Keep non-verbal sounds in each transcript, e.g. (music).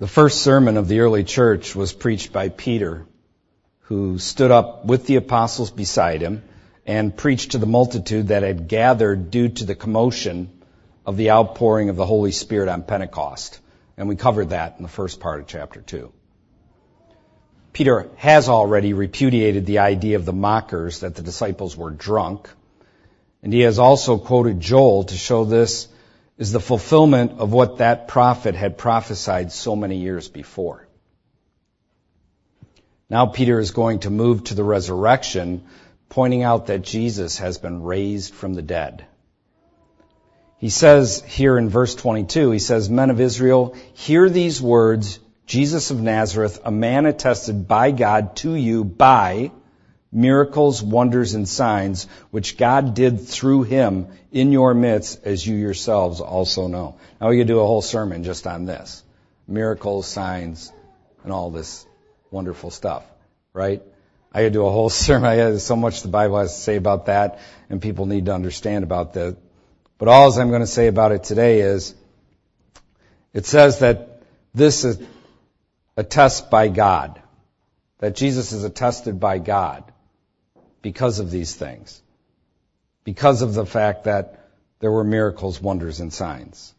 The first sermon of the early church was preached by Peter, who stood up with the apostles beside him and preached to the multitude that had gathered due to the commotion of the outpouring of the Holy Spirit on Pentecost. And we covered that in the first part of chapter 2. Peter has already repudiated the idea of the mockers that the disciples were drunk. And he has also quoted Joel to show this is the fulfillment of what that prophet had prophesied so many years before. Now Peter is going to move to the resurrection, pointing out that Jesus has been raised from the dead. He says here in verse 22, he says, Men of Israel, hear these words, Jesus of Nazareth, a man attested by God to you by miracles, wonders, and signs, which God did through him in your midst, as you yourselves also know. Now we could do a whole sermon just on this. Miracles, signs, and all this wonderful stuff, right? I could do a whole (laughs) sermon. I so much the Bible has to say about that, and people need to understand about that. But all I'm going to say about it today is, it says that this is a test by God. That Jesus is attested by God because of these things. Because of the fact that there were miracles, wonders, and signs.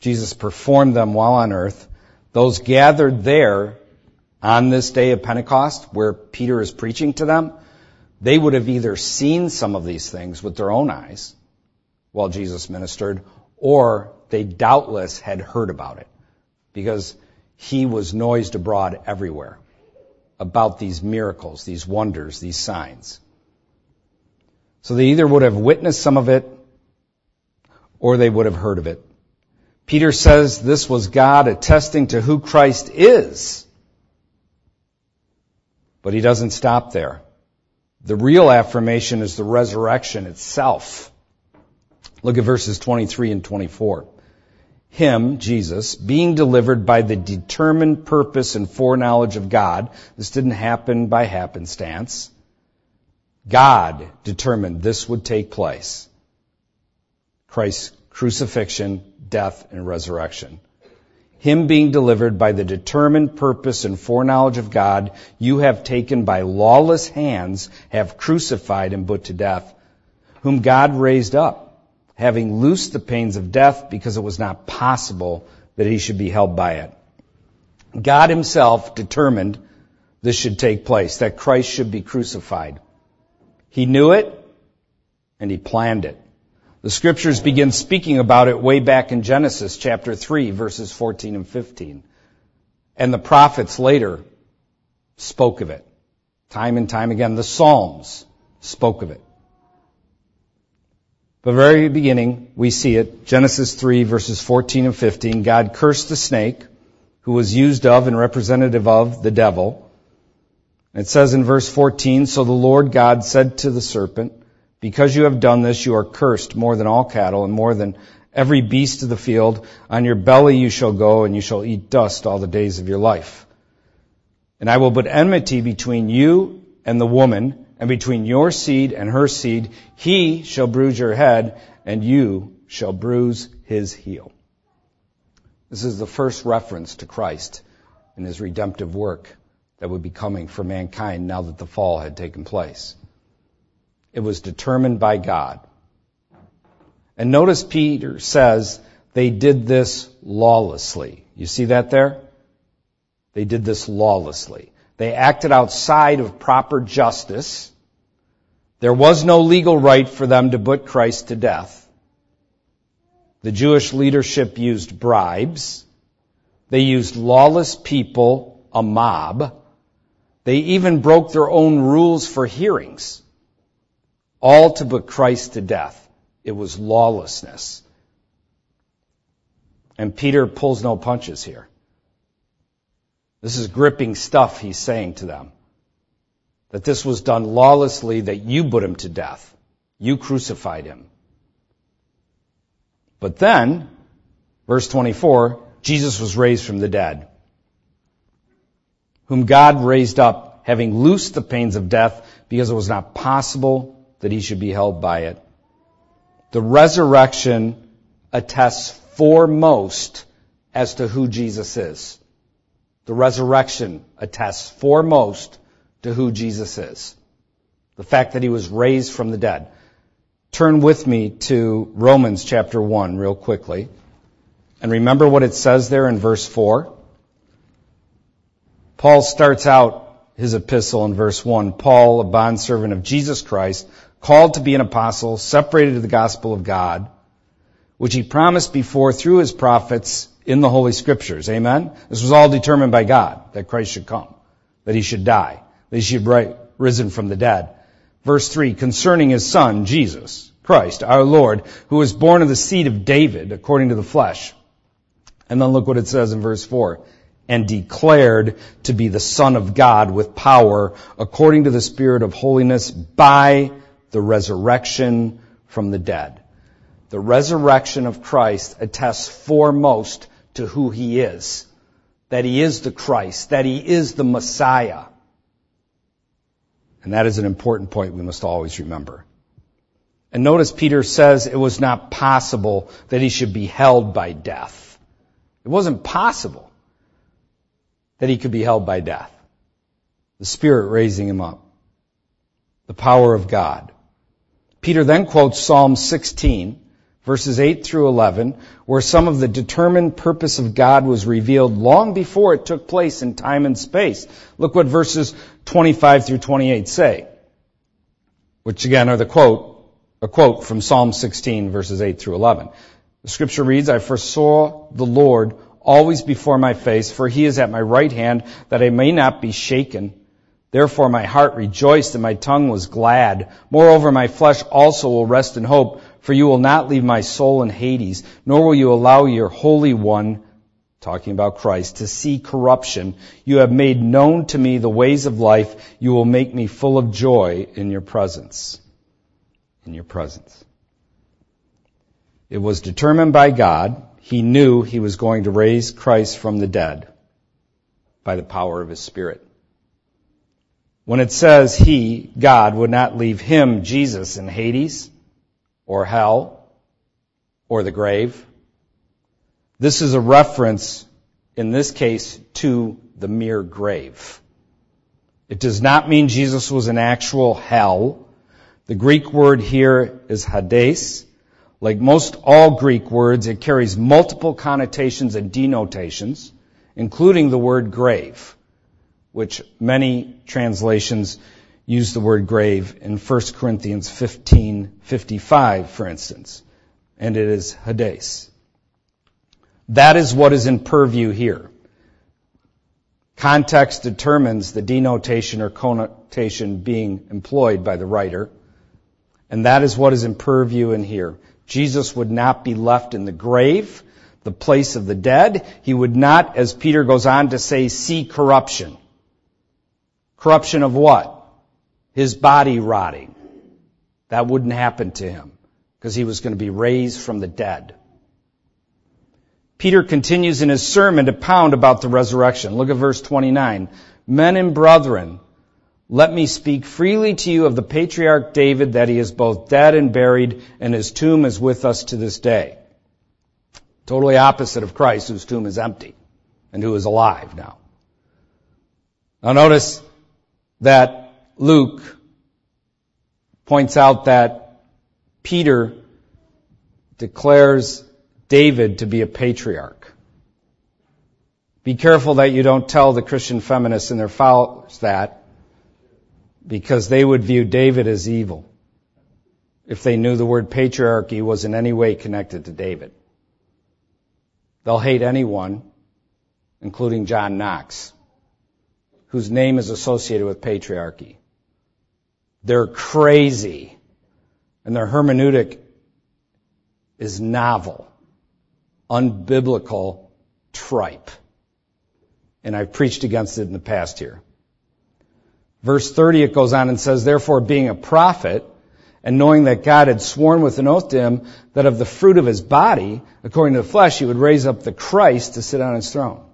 Jesus performed them while on earth. Those gathered there on this day of Pentecost, where Peter is preaching to them, they would have either seen some of these things with their own eyes while Jesus ministered, or they doubtless had heard about it because he was noised abroad everywhere about these miracles, these wonders, these signs. So they either would have witnessed some of it or they would have heard of it. Peter says this was God attesting to who Christ is. But he doesn't stop there. The real affirmation is the resurrection itself. Look at verses 23 and 24. Him, Jesus, being delivered by the determined purpose and foreknowledge of God. This didn't happen by happenstance God determined this would take place. Christ's crucifixion, death, and resurrection. Him being delivered by the determined purpose and foreknowledge of God, you have taken by lawless hands, have crucified and put to death, whom God raised up, having loosed the pains of death because it was not possible that he should be held by it. God himself determined this should take place, that Christ should be crucified. He knew it and he planned it. The scriptures begin speaking about it way back in Genesis chapter 3 verses 14 and 15. And the prophets later spoke of it. Time and time again, the Psalms spoke of it. But very beginning, we see it, Genesis 3 verses 14 and 15, God cursed the snake, who was used of and representative of the devil, it says in verse 14, So the Lord God said to the serpent, Because you have done this, you are cursed more than all cattle and more than every beast of the field. On your belly you shall go, and you shall eat dust all the days of your life. And I will put enmity between you and the woman, and between your seed and her seed. He shall bruise your head, and you shall bruise his heel. This is the first reference to Christ in his redemptive work that would be coming for mankind now that the fall had taken place. It was determined by God. And notice Peter says they did this lawlessly. You see that there? They did this lawlessly. They acted outside of proper justice. There was no legal right for them to put Christ to death. The Jewish leadership used bribes. They used lawless people, a mob, they even broke their own rules for hearings, all to put Christ to death. It was lawlessness. And Peter pulls no punches here. This is gripping stuff he's saying to them. That this was done lawlessly, that you put him to death. You crucified him. But then, verse 24, Jesus was raised from the dead whom God raised up, having loosed the pains of death, because it was not possible that he should be held by it. The resurrection attests foremost as to who Jesus is. The resurrection attests foremost to who Jesus is. The fact that he was raised from the dead. Turn with me to Romans chapter 1 real quickly. And remember what it says there in verse 4? Paul starts out his epistle in verse 1. Paul, a bondservant of Jesus Christ, called to be an apostle, separated to the gospel of God, which he promised before through his prophets in the Holy Scriptures. Amen? This was all determined by God, that Christ should come, that he should die, that he should be risen from the dead. Verse 3, concerning his son, Jesus, Christ, our Lord, who was born of the seed of David, according to the flesh. And then look what it says in verse 4 and declared to be the Son of God with power according to the Spirit of holiness by the resurrection from the dead. The resurrection of Christ attests foremost to who he is. That he is the Christ, that he is the Messiah. And that is an important point we must always remember. And notice Peter says it was not possible that he should be held by death. It wasn't possible that he could be held by death. The Spirit raising him up. The power of God. Peter then quotes Psalm 16, verses 8 through 11, where some of the determined purpose of God was revealed long before it took place in time and space. Look what verses 25 through 28 say, which again are the quote, a quote from Psalm 16, verses 8 through 11. The scripture reads, I foresaw the Lord always before my face, for he is at my right hand, that I may not be shaken. Therefore my heart rejoiced and my tongue was glad. Moreover, my flesh also will rest in hope, for you will not leave my soul in Hades, nor will you allow your Holy One, talking about Christ, to see corruption. You have made known to me the ways of life. You will make me full of joy in your presence. In your presence. It was determined by God he knew he was going to raise Christ from the dead by the power of his Spirit. When it says he, God, would not leave him, Jesus, in Hades or hell or the grave, this is a reference, in this case, to the mere grave. It does not mean Jesus was in actual hell. The Greek word here is Hades, like most all Greek words, it carries multiple connotations and denotations, including the word grave, which many translations use the word grave in 1 Corinthians 15:55, for instance, and it is Hades. That is what is in purview here. Context determines the denotation or connotation being employed by the writer, and that is what is in purview in here. Jesus would not be left in the grave, the place of the dead. He would not, as Peter goes on to say, see corruption. Corruption of what? His body rotting. That wouldn't happen to him because he was going to be raised from the dead. Peter continues in his sermon to pound about the resurrection. Look at verse 29. Men and brethren, let me speak freely to you of the patriarch David that he is both dead and buried and his tomb is with us to this day. Totally opposite of Christ whose tomb is empty and who is alive now. Now notice that Luke points out that Peter declares David to be a patriarch. Be careful that you don't tell the Christian feminists and their followers that because they would view David as evil if they knew the word patriarchy was in any way connected to David. They'll hate anyone, including John Knox, whose name is associated with patriarchy. They're crazy, and their hermeneutic is novel, unbiblical tripe. And I've preached against it in the past here. Verse 30, it goes on and says, Therefore, being a prophet, and knowing that God had sworn with an oath to him that of the fruit of his body, according to the flesh, he would raise up the Christ to sit on his throne.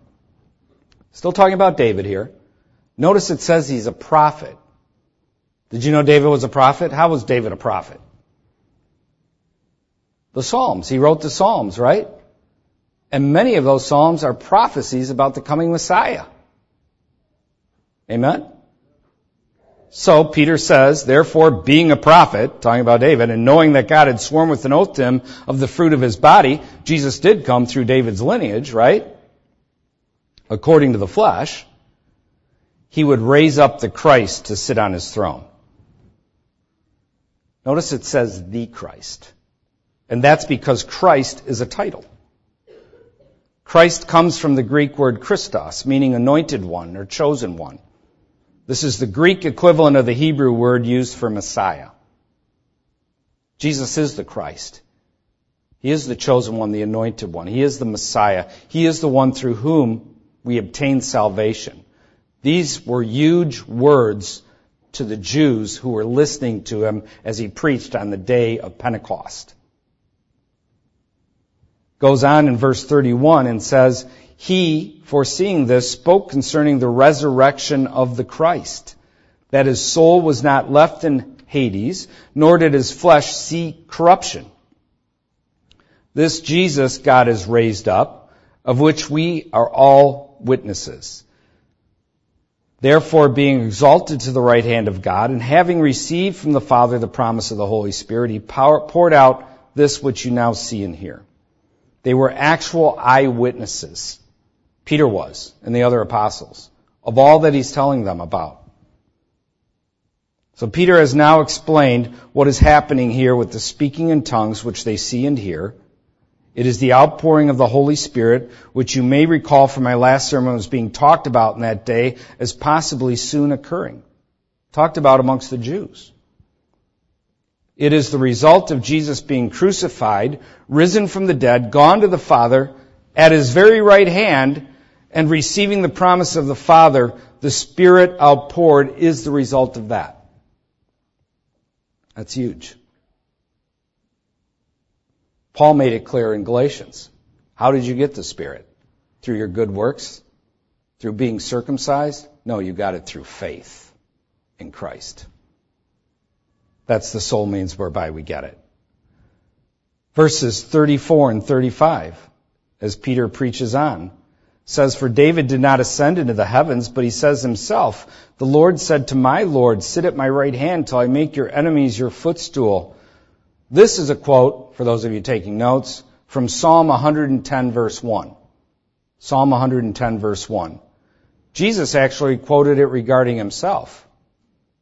Still talking about David here. Notice it says he's a prophet. Did you know David was a prophet? How was David a prophet? The Psalms. He wrote the Psalms, right? And many of those Psalms are prophecies about the coming Messiah. Amen? So Peter says, therefore, being a prophet, talking about David, and knowing that God had sworn with an oath to him of the fruit of his body, Jesus did come through David's lineage, right? According to the flesh, he would raise up the Christ to sit on his throne. Notice it says the Christ. And that's because Christ is a title. Christ comes from the Greek word Christos, meaning anointed one or chosen one. This is the Greek equivalent of the Hebrew word used for Messiah. Jesus is the Christ. He is the chosen one, the anointed one. He is the Messiah. He is the one through whom we obtain salvation. These were huge words to the Jews who were listening to him as he preached on the day of Pentecost. Goes on in verse 31 and says, he, foreseeing this, spoke concerning the resurrection of the Christ, that his soul was not left in Hades, nor did his flesh see corruption. This Jesus God has raised up, of which we are all witnesses. Therefore, being exalted to the right hand of God, and having received from the Father the promise of the Holy Spirit, he poured out this which you now see and hear. They were actual eyewitnesses Peter was and the other apostles of all that he's telling them about. So Peter has now explained what is happening here with the speaking in tongues which they see and hear. It is the outpouring of the Holy Spirit, which you may recall from my last sermon was being talked about in that day as possibly soon occurring. Talked about amongst the Jews. It is the result of Jesus being crucified, risen from the dead, gone to the Father, at his very right hand, and receiving the promise of the Father, the Spirit outpoured is the result of that. That's huge. Paul made it clear in Galatians. How did you get the Spirit? Through your good works? Through being circumcised? No, you got it through faith in Christ. That's the sole means whereby we get it. Verses 34 and 35, as Peter preaches on, says, For David did not ascend into the heavens, but he says himself, The Lord said to my Lord, Sit at my right hand till I make your enemies your footstool. This is a quote, for those of you taking notes, from Psalm 110 verse 1. Psalm 110 verse 1. Jesus actually quoted it regarding himself.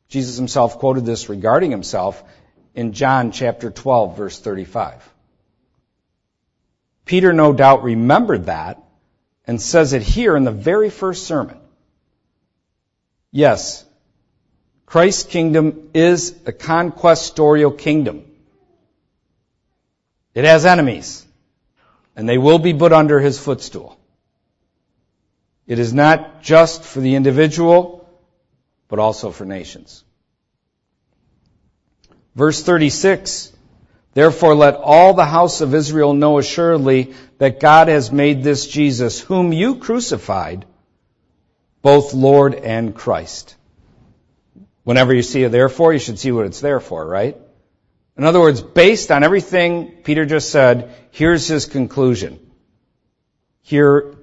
Jesus himself quoted this regarding himself in John chapter 12 verse 35. Peter no doubt remembered that and says it here in the very first sermon. Yes, Christ's kingdom is a conquestorial kingdom. It has enemies, and they will be put under his footstool. It is not just for the individual, but also for nations. Verse 36 Therefore let all the house of Israel know assuredly that God has made this Jesus, whom you crucified, both Lord and Christ. Whenever you see a therefore, you should see what it's there for, right? In other words, based on everything Peter just said, here's his conclusion. Here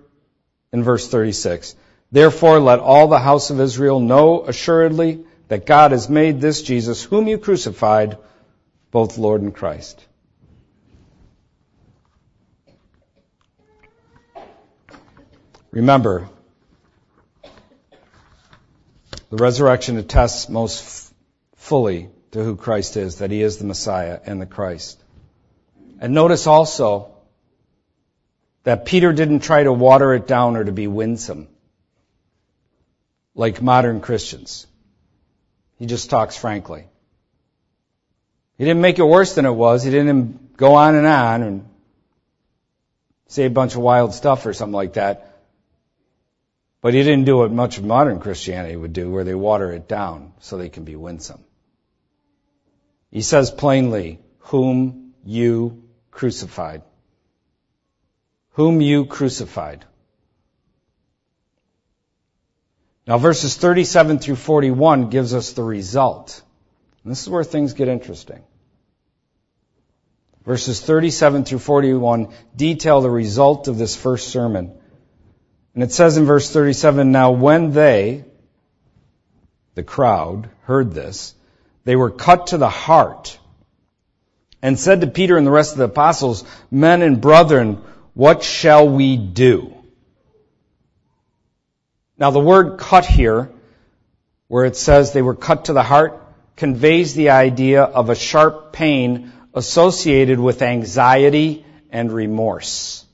in verse 36. Therefore let all the house of Israel know assuredly that God has made this Jesus, whom you crucified, both Lord and Christ. Remember, the resurrection attests most fully to who Christ is, that he is the Messiah and the Christ. And notice also that Peter didn't try to water it down or to be winsome like modern Christians. He just talks frankly. He didn't make it worse than it was. He didn't go on and on and say a bunch of wild stuff or something like that. But he didn't do what much modern Christianity would do, where they water it down so they can be winsome. He says plainly, whom you crucified. Whom you crucified. Now verses 37 through 41 gives us the result. And this is where things get interesting. Verses 37 through 41 detail the result of this first sermon. And it says in verse 37, Now when they, the crowd, heard this, they were cut to the heart and said to Peter and the rest of the apostles, Men and brethren, what shall we do? Now the word cut here, where it says they were cut to the heart, conveys the idea of a sharp pain associated with anxiety and remorse.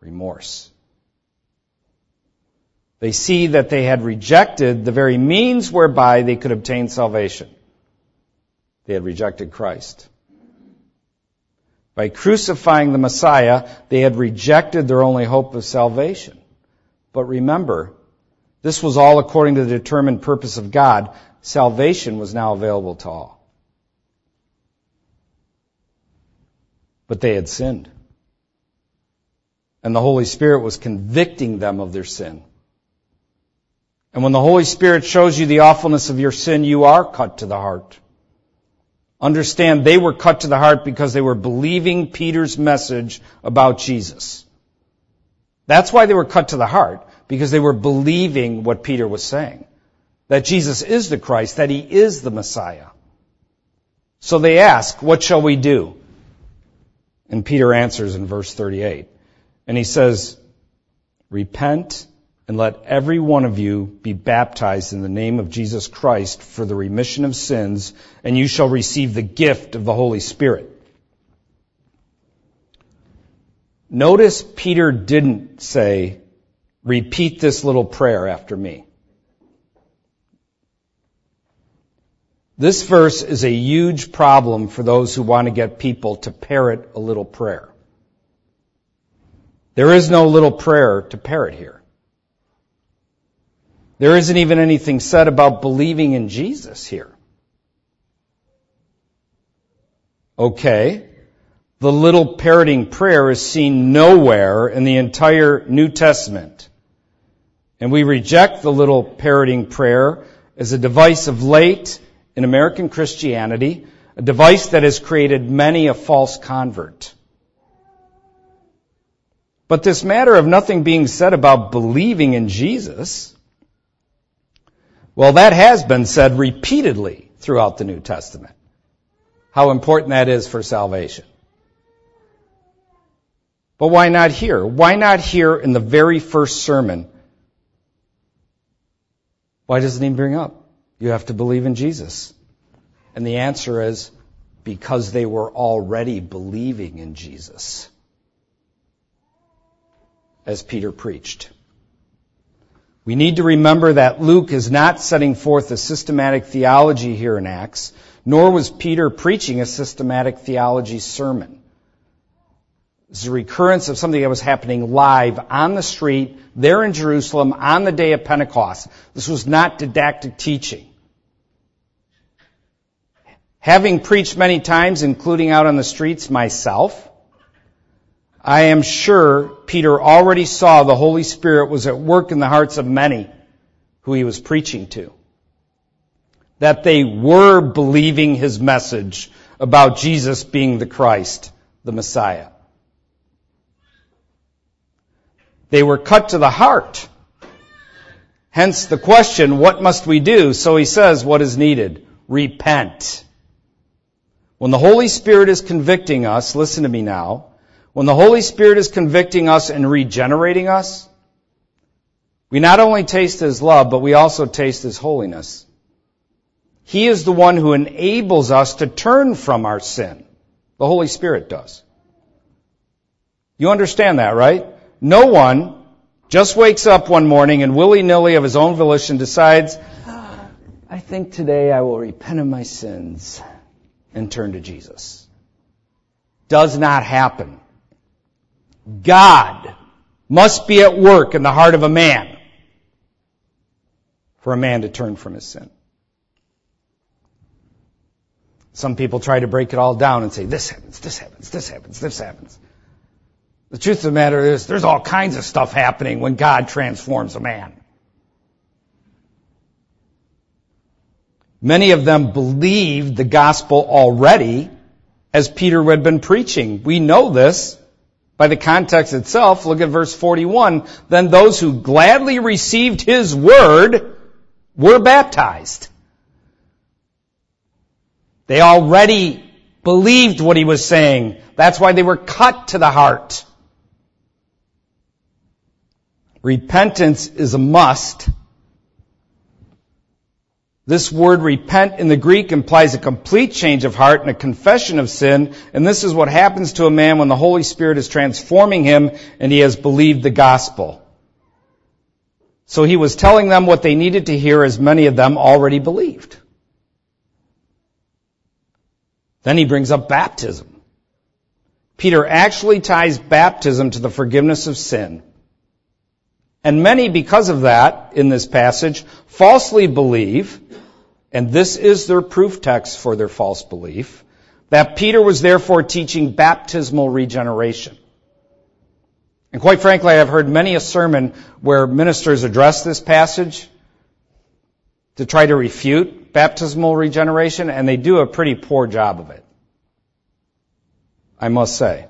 Remorse. They see that they had rejected the very means whereby they could obtain salvation. They had rejected Christ. By crucifying the Messiah, they had rejected their only hope of salvation. But remember, this was all according to the determined purpose of God. Salvation was now available to all. But they had sinned. And the Holy Spirit was convicting them of their sin. And when the Holy Spirit shows you the awfulness of your sin, you are cut to the heart. Understand they were cut to the heart because they were believing Peter's message about Jesus. That's why they were cut to the heart, because they were believing what Peter was saying. That Jesus is the Christ, that he is the Messiah. So they ask, what shall we do? And Peter answers in verse 38. And he says, repent and let every one of you be baptized in the name of Jesus Christ for the remission of sins, and you shall receive the gift of the Holy Spirit. Notice Peter didn't say, repeat this little prayer after me. This verse is a huge problem for those who want to get people to parrot a little prayer. There is no little prayer to parrot here. There isn't even anything said about believing in Jesus here. Okay. The little parroting prayer is seen nowhere in the entire New Testament. And we reject the little parroting prayer as a device of late in American Christianity, a device that has created many a false convert. But this matter of nothing being said about believing in Jesus well, that has been said repeatedly throughout the New Testament. How important that is for salvation. But why not here? Why not here in the very first sermon? Why doesn't he bring up? You have to believe in Jesus. And the answer is because they were already believing in Jesus. As Peter preached. We need to remember that Luke is not setting forth a systematic theology here in Acts, nor was Peter preaching a systematic theology sermon. Is a recurrence of something that was happening live on the street there in Jerusalem on the day of Pentecost. This was not didactic teaching. Having preached many times, including out on the streets myself, I am sure Peter already saw the Holy Spirit was at work in the hearts of many who he was preaching to. That they were believing his message about Jesus being the Christ, the Messiah. They were cut to the heart. Hence the question, what must we do? So he says, what is needed? Repent. When the Holy Spirit is convicting us, listen to me now, when the Holy Spirit is convicting us and regenerating us, we not only taste His love, but we also taste His holiness. He is the one who enables us to turn from our sin. The Holy Spirit does. You understand that, right? No one just wakes up one morning and willy-nilly of his own volition decides, ah, I think today I will repent of my sins and turn to Jesus. Does not happen. God must be at work in the heart of a man for a man to turn from his sin. Some people try to break it all down and say, this happens, this happens, this happens, this happens. The truth of the matter is, there's all kinds of stuff happening when God transforms a man. Many of them believed the gospel already as Peter had been preaching. We know this by the context itself, look at verse 41. Then those who gladly received his word were baptized. They already believed what he was saying. That's why they were cut to the heart. Repentance is a must. This word repent in the Greek implies a complete change of heart and a confession of sin, and this is what happens to a man when the Holy Spirit is transforming him and he has believed the gospel. So he was telling them what they needed to hear as many of them already believed. Then he brings up baptism. Peter actually ties baptism to the forgiveness of sin. And many, because of that, in this passage, falsely believe, and this is their proof text for their false belief, that Peter was therefore teaching baptismal regeneration. And quite frankly, I've heard many a sermon where ministers address this passage to try to refute baptismal regeneration, and they do a pretty poor job of it. I must say.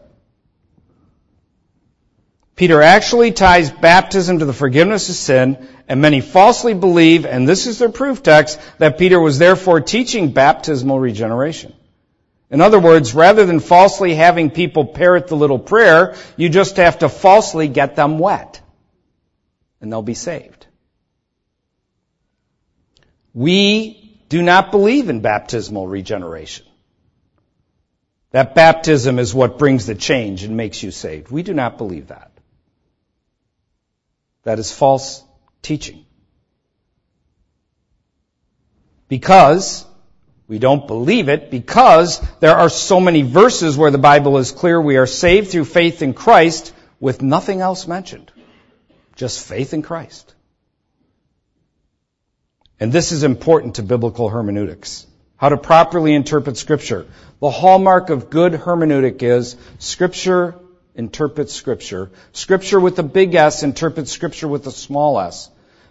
Peter actually ties baptism to the forgiveness of sin, and many falsely believe, and this is their proof text, that Peter was therefore teaching baptismal regeneration. In other words, rather than falsely having people parrot the little prayer, you just have to falsely get them wet. And they'll be saved. We do not believe in baptismal regeneration. That baptism is what brings the change and makes you saved. We do not believe that. That is false teaching. Because we don't believe it because there are so many verses where the Bible is clear we are saved through faith in Christ with nothing else mentioned. Just faith in Christ. And this is important to biblical hermeneutics. How to properly interpret Scripture. The hallmark of good hermeneutic is Scripture interprets Scripture. Scripture with a big S interprets Scripture with a small s.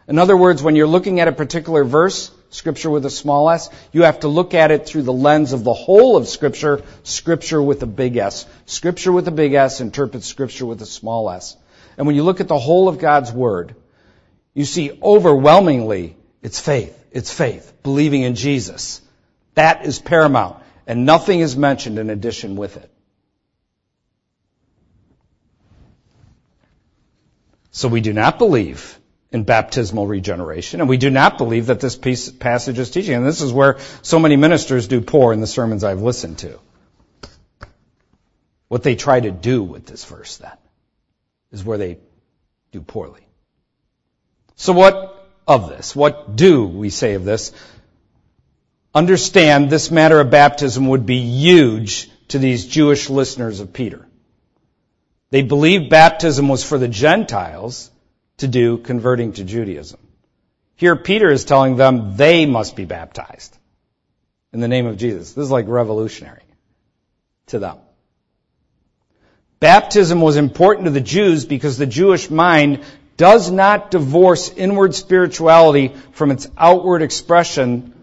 In other words, when you're looking at a particular verse, Scripture with a small s, you have to look at it through the lens of the whole of Scripture, Scripture with a big S. Scripture with a big S interprets Scripture with a small s. And when you look at the whole of God's Word, you see overwhelmingly it's faith. It's faith. Believing in Jesus. That is paramount. And nothing is mentioned in addition with it. So we do not believe in baptismal regeneration, and we do not believe that this piece, passage is teaching. And this is where so many ministers do poor in the sermons I've listened to. What they try to do with this verse, then, is where they do poorly. So what of this? What do we say of this? Understand this matter of baptism would be huge to these Jewish listeners of Peter. They believed baptism was for the Gentiles, to do converting to Judaism. Here Peter is telling them they must be baptized in the name of Jesus. This is like revolutionary to them. Baptism was important to the Jews because the Jewish mind does not divorce inward spirituality from its outward expression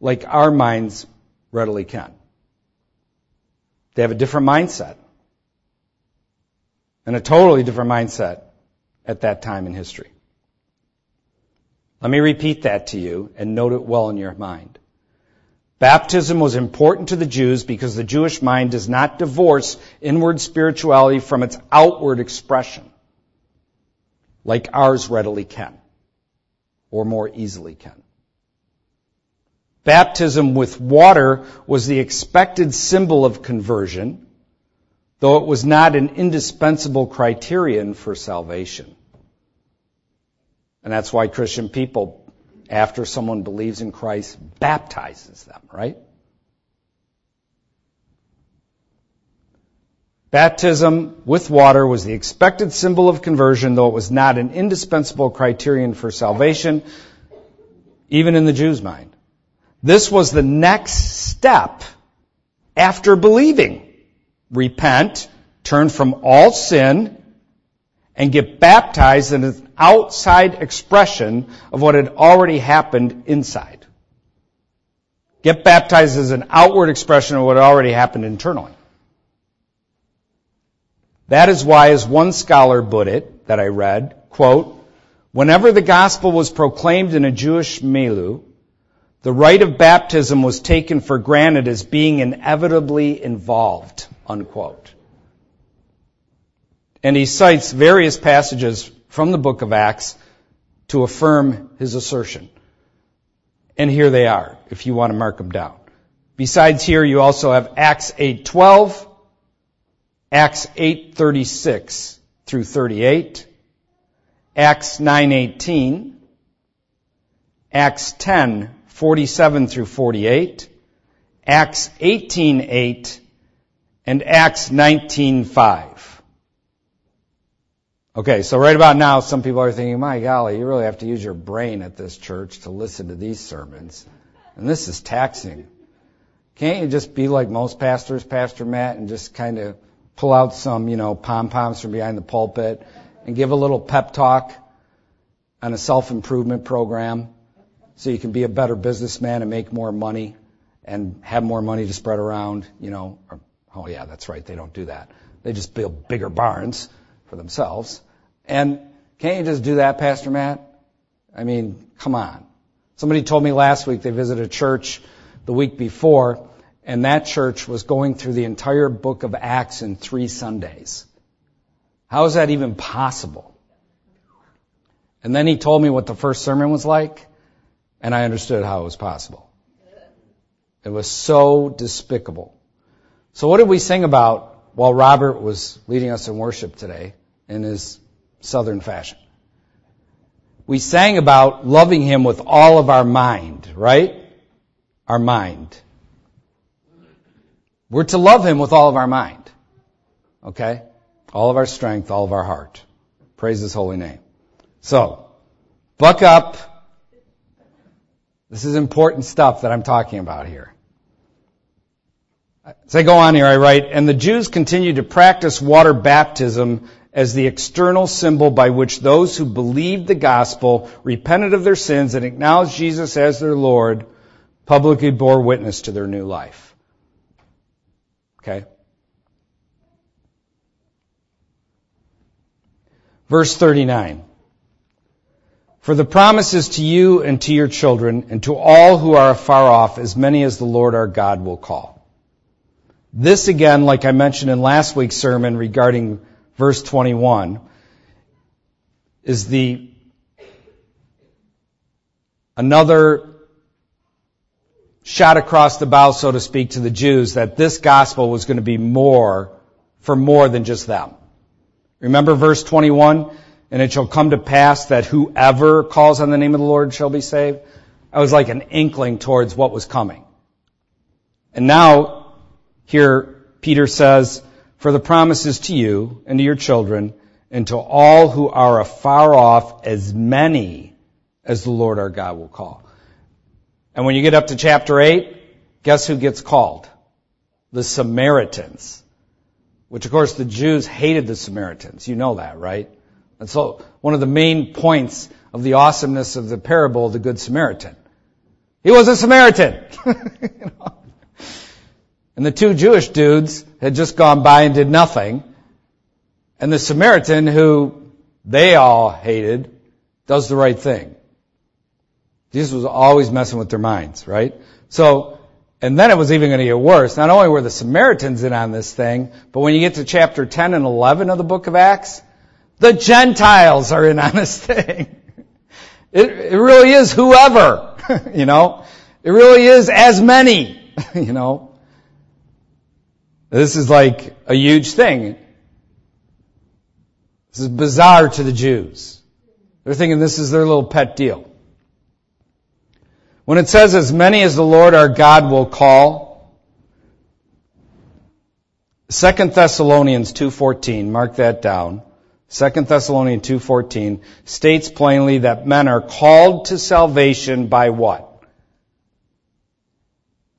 like our minds readily can. They have a different mindset. And a totally different mindset at that time in history. Let me repeat that to you and note it well in your mind. Baptism was important to the Jews because the Jewish mind does not divorce inward spirituality from its outward expression, like ours readily can, or more easily can. Baptism with water was the expected symbol of conversion, though it was not an indispensable criterion for salvation. And that's why Christian people, after someone believes in Christ, baptizes them, right? Baptism with water was the expected symbol of conversion, though it was not an indispensable criterion for salvation, even in the Jew's mind. This was the next step after believing repent, turn from all sin, and get baptized in an outside expression of what had already happened inside. Get baptized as an outward expression of what already happened internally. That is why, as one scholar put it, that I read, quote, whenever the gospel was proclaimed in a Jewish milieu, The rite of baptism was taken for granted as being inevitably involved, unquote. And he cites various passages from the book of Acts to affirm his assertion. And here they are, if you want to mark them down. Besides here, you also have Acts 8:12, Acts 8:36 through 38, Acts 9:18, Acts 10:47 through 48, Acts 18:8, and Acts 19:5. Okay, so right about now, some people are thinking, my golly, you really have to use your brain at this church to listen to these sermons. And this is taxing. Can't you just be like most pastors, Pastor Matt, and just kind of pull out some, you know, pom-poms from behind the pulpit and give a little pep talk on a self-improvement program so you can be a better businessman and make more money and have more money to spread around, you know. Or, oh yeah, that's right, they don't do that. They just build bigger barns for themselves. And can't you just do that, Pastor Matt? I mean, come on. Somebody told me last week they visited a church the week before, and that church was going through the entire book of Acts in three Sundays. How is that even possible? And then he told me what the first sermon was like, and I understood how it was possible. It was so despicable. So what did we sing about while Robert was leading us in worship today? in his southern fashion. We sang about loving him with all of our mind, right? Our mind. We're to love him with all of our mind. Okay? All of our strength, all of our heart. Praise his holy name. So, buck up. This is important stuff that I'm talking about here. As I go on here, I write, and the Jews continued to practice water baptism as the external symbol by which those who believed the gospel, repented of their sins, and acknowledged Jesus as their Lord, publicly bore witness to their new life. Okay? Verse 39. For the promises to you and to your children and to all who are afar off, as many as the Lord our God will call. This again, like I mentioned in last week's sermon regarding verse 21, is the another shot across the bow, so to speak, to the Jews that this gospel was going to be more for more than just them. Remember verse 21? And it shall come to pass that whoever calls on the name of the Lord shall be saved. I was like an inkling towards what was coming. And now, here, Peter says, for the promises to you and to your children and to all who are afar off, as many as the Lord our God will call. And when you get up to chapter 8, guess who gets called? The Samaritans. Which of course the Jews hated the Samaritans. You know that, right? And so one of the main points of the awesomeness of the parable of the Good Samaritan. He was a Samaritan. (laughs) you know? And the two Jewish dudes had just gone by and did nothing. And the Samaritan, who they all hated, does the right thing. Jesus was always messing with their minds, right? So, and then it was even going to get worse. Not only were the Samaritans in on this thing, but when you get to chapter 10 and 11 of the book of Acts, the Gentiles are in on this thing. (laughs) It, it really is whoever, (laughs) you know. It really is as many, (laughs) you know. This is like a huge thing. This is bizarre to the Jews. They're thinking this is their little pet deal. When it says, as many as the Lord our God will call, 2 Thessalonians 2.14, mark that down. 2 Thessalonians 2.14 states plainly that men are called to salvation by what?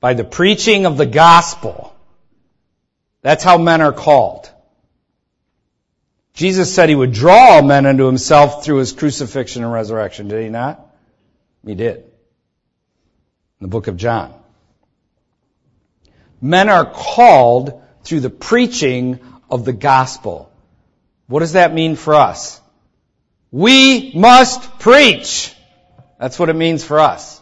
By the preaching of the gospel. That's how men are called. Jesus said he would draw all men unto himself through his crucifixion and resurrection, did he not? He did. In the book of John. Men are called through the preaching of the gospel. What does that mean for us? We must preach. That's what it means for us.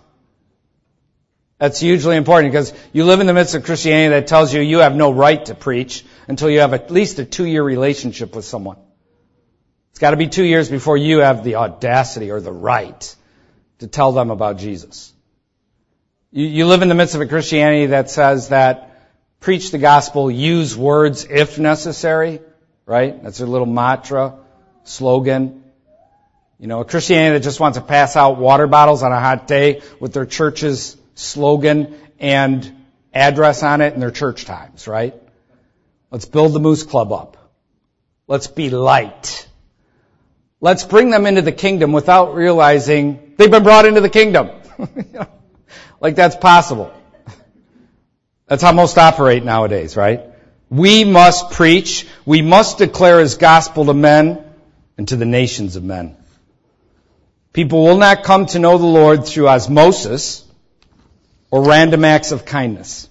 That's hugely important because you live in the midst of Christianity that tells you you have no right to preach until you have at least a two year relationship with someone. It's got to be two years before you have the audacity or the right to tell them about Jesus. You, you live in the midst of a Christianity that says that preach the gospel, use words if necessary, right? That's their little mantra, slogan. You know, a Christianity that just wants to pass out water bottles on a hot day with their church's slogan and address on it and their church times, right? Let's build the Moose Club up. Let's be light. Let's bring them into the kingdom without realizing they've been brought into the kingdom. (laughs) like that's possible. That's how most operate nowadays, right? We must preach. We must declare His gospel to men and to the nations of men. People will not come to know the Lord through osmosis or random acts of kindness.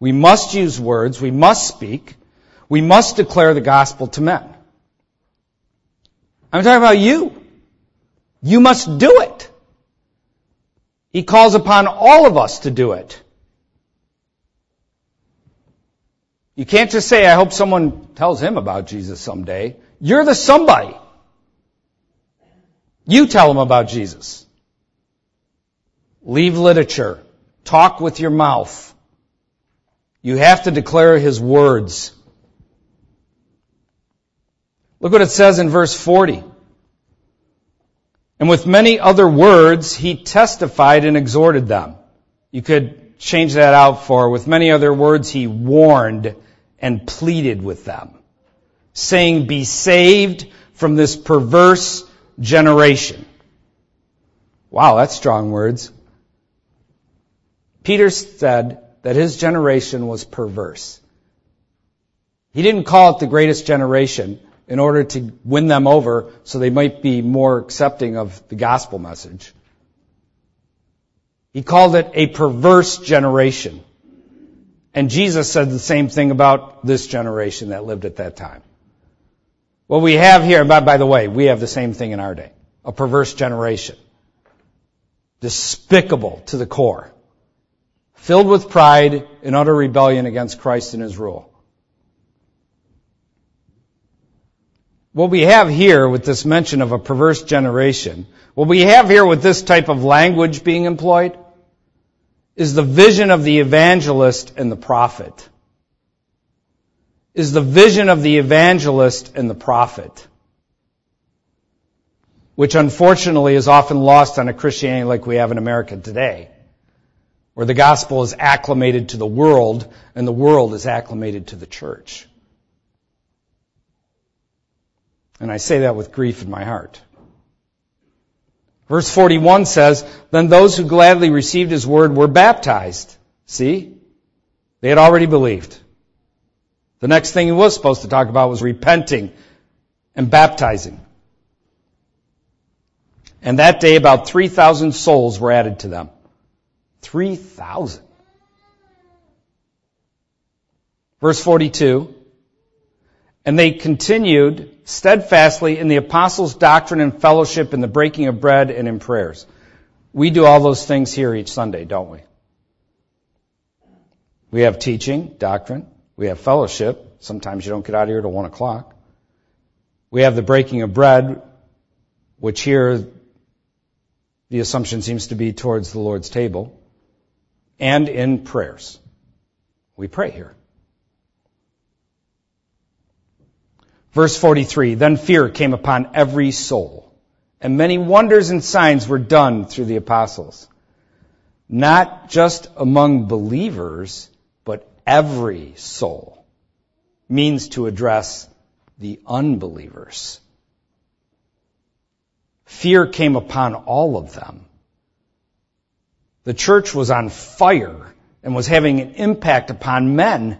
We must use words. We must speak. We must declare the gospel to men. I'm talking about you. You must do it. He calls upon all of us to do it. You can't just say, I hope someone tells him about Jesus someday. You're the somebody. You tell him about Jesus. Leave literature. Talk with your mouth. You have to declare His words. Look what it says in verse 40. And with many other words, he testified and exhorted them. You could change that out for, with many other words, he warned and pleaded with them, saying, be saved from this perverse generation. Wow, that's strong words. Peter said that his generation was perverse. He didn't call it the greatest generation in order to win them over so they might be more accepting of the gospel message. He called it a perverse generation. And Jesus said the same thing about this generation that lived at that time. What we have here, by, by the way, we have the same thing in our day. A perverse generation. Despicable to the core filled with pride and utter rebellion against Christ and his rule. What we have here with this mention of a perverse generation, what we have here with this type of language being employed, is the vision of the evangelist and the prophet. Is the vision of the evangelist and the prophet. Which unfortunately is often lost on a Christianity like we have in America today where the gospel is acclimated to the world and the world is acclimated to the church. And I say that with grief in my heart. Verse 41 says, Then those who gladly received his word were baptized. See? They had already believed. The next thing he was supposed to talk about was repenting and baptizing. And that day about 3,000 souls were added to them. 3,000. Verse 42. And they continued steadfastly in the apostles' doctrine and fellowship, in the breaking of bread, and in prayers. We do all those things here each Sunday, don't we? We have teaching, doctrine. We have fellowship. Sometimes you don't get out of here till one o'clock. We have the breaking of bread, which here the assumption seems to be towards the Lord's table and in prayers. We pray here. Verse 43, then fear came upon every soul, and many wonders and signs were done through the apostles. Not just among believers, but every soul means to address the unbelievers. Fear came upon all of them. The church was on fire and was having an impact upon men.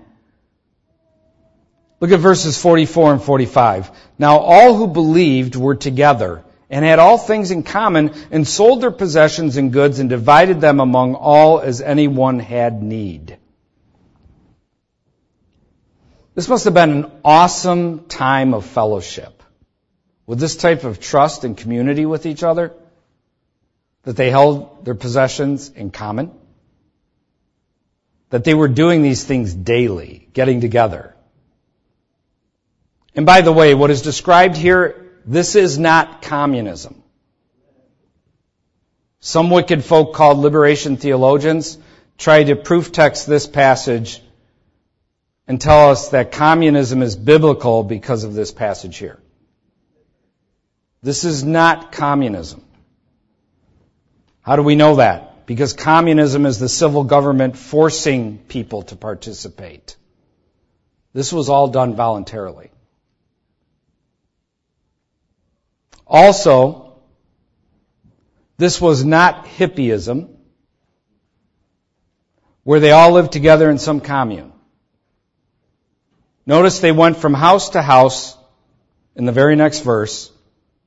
Look at verses 44 and 45. Now all who believed were together and had all things in common and sold their possessions and goods and divided them among all as anyone had need. This must have been an awesome time of fellowship. With this type of trust and community with each other that they held their possessions in common. that they were doing these things daily, getting together. And by the way, what is described here, this is not communism. Some wicked folk called liberation theologians try to proof text this passage and tell us that communism is biblical because of this passage here. This is not communism. How do we know that? Because communism is the civil government forcing people to participate. This was all done voluntarily. Also, this was not hippieism, where they all lived together in some commune. Notice they went from house to house in the very next verse,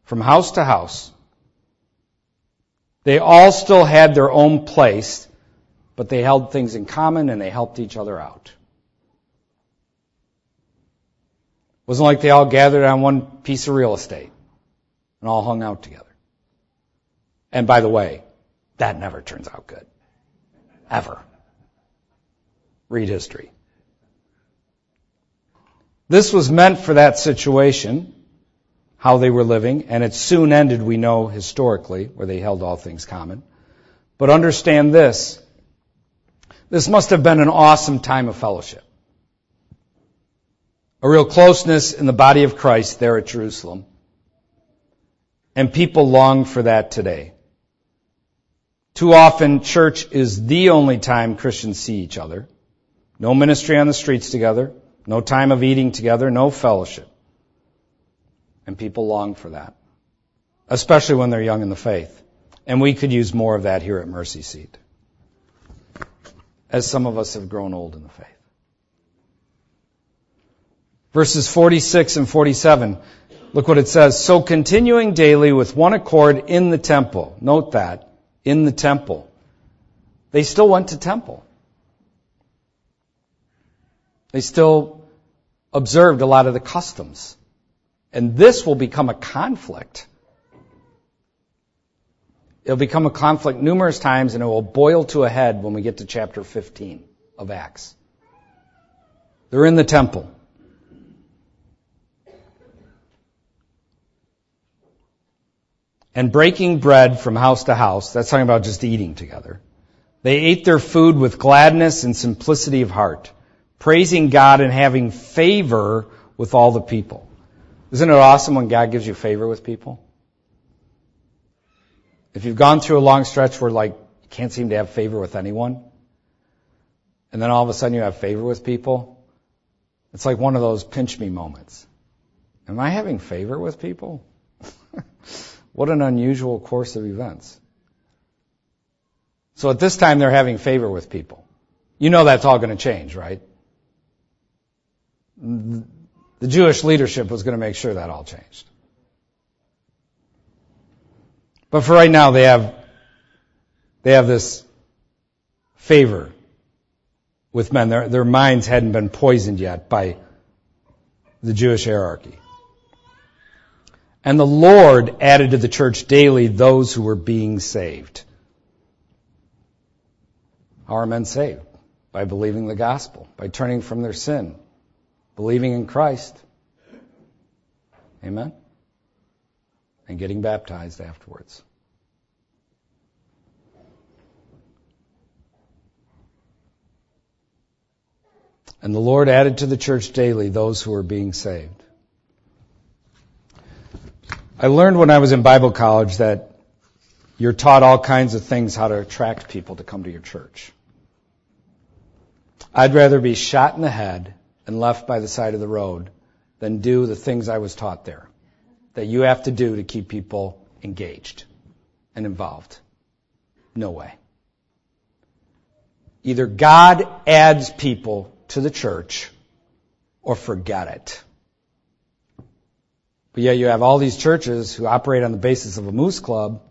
from house to house. They all still had their own place, but they held things in common and they helped each other out. It wasn't like they all gathered on one piece of real estate and all hung out together. And by the way, that never turns out good. Ever. Read history. This was meant for that situation, how they were living, and it soon ended, we know historically, where they held all things common. But understand this. This must have been an awesome time of fellowship. A real closeness in the body of Christ there at Jerusalem. And people long for that today. Too often, church is the only time Christians see each other. No ministry on the streets together. No time of eating together, no fellowship. And people long for that, especially when they're young in the faith. And we could use more of that here at Mercy Seat, as some of us have grown old in the faith. Verses 46 and 47, look what it says. So continuing daily with one accord in the temple. Note that. In the temple. They still went to temple. They still observed a lot of the customs. And this will become a conflict. It'll become a conflict numerous times and it will boil to a head when we get to chapter 15 of Acts. They're in the temple. And breaking bread from house to house, that's talking about just eating together. They ate their food with gladness and simplicity of heart praising God and having favor with all the people. Isn't it awesome when God gives you favor with people? If you've gone through a long stretch where like you can't seem to have favor with anyone, and then all of a sudden you have favor with people, it's like one of those pinch me moments. Am I having favor with people? What an unusual course of events. So at this time they're having favor with people. You know that's all going to change, right? the Jewish leadership was going to make sure that all changed. But for right now, they have, they have this favor with men. Their, their minds hadn't been poisoned yet by the Jewish hierarchy. And the Lord added to the church daily those who were being saved. How are men saved? By believing the gospel, by turning from their sin, believing in Christ. Amen? And getting baptized afterwards. And the Lord added to the church daily those who were being saved. I learned when I was in Bible college that you're taught all kinds of things how to attract people to come to your church. I'd rather be shot in the head and left by the side of the road than do the things I was taught there that you have to do to keep people engaged and involved. No way. Either God adds people to the church or forget it. But yet you have all these churches who operate on the basis of a moose club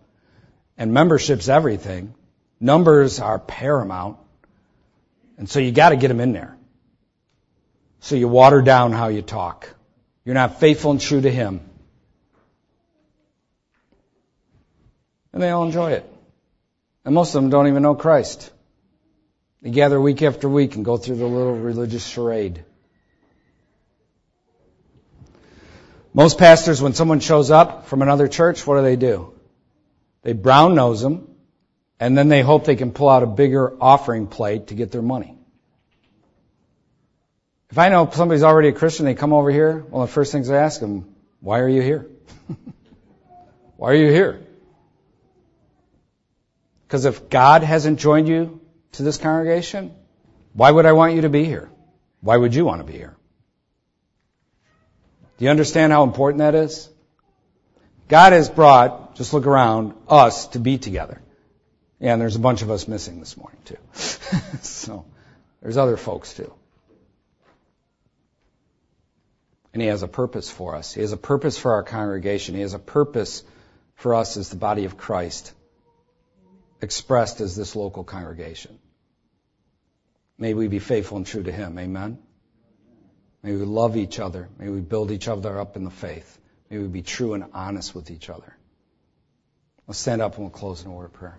and membership's everything. Numbers are paramount. And so you gotta get them in there. So you water down how you talk. You're not faithful and true to Him. And they all enjoy it. And most of them don't even know Christ. They gather week after week and go through the little religious charade. Most pastors, when someone shows up from another church, what do they do? They brown nose them, and then they hope they can pull out a bigger offering plate to get their money. If I know somebody's already a Christian, they come over here, one of the first things I ask them, why are you here? (laughs) why are you here? Because if God hasn't joined you to this congregation, why would I want you to be here? Why would you want to be here? Do you understand how important that is? God has brought, just look around, us to be together. And there's a bunch of us missing this morning too. (laughs) so, there's other folks too. And He has a purpose for us. He has a purpose for our congregation. He has a purpose for us as the body of Christ, expressed as this local congregation. May we be faithful and true to Him. Amen. May we love each other. May we build each other up in the faith. May we be true and honest with each other. Let's stand up and we'll close in a word of prayer.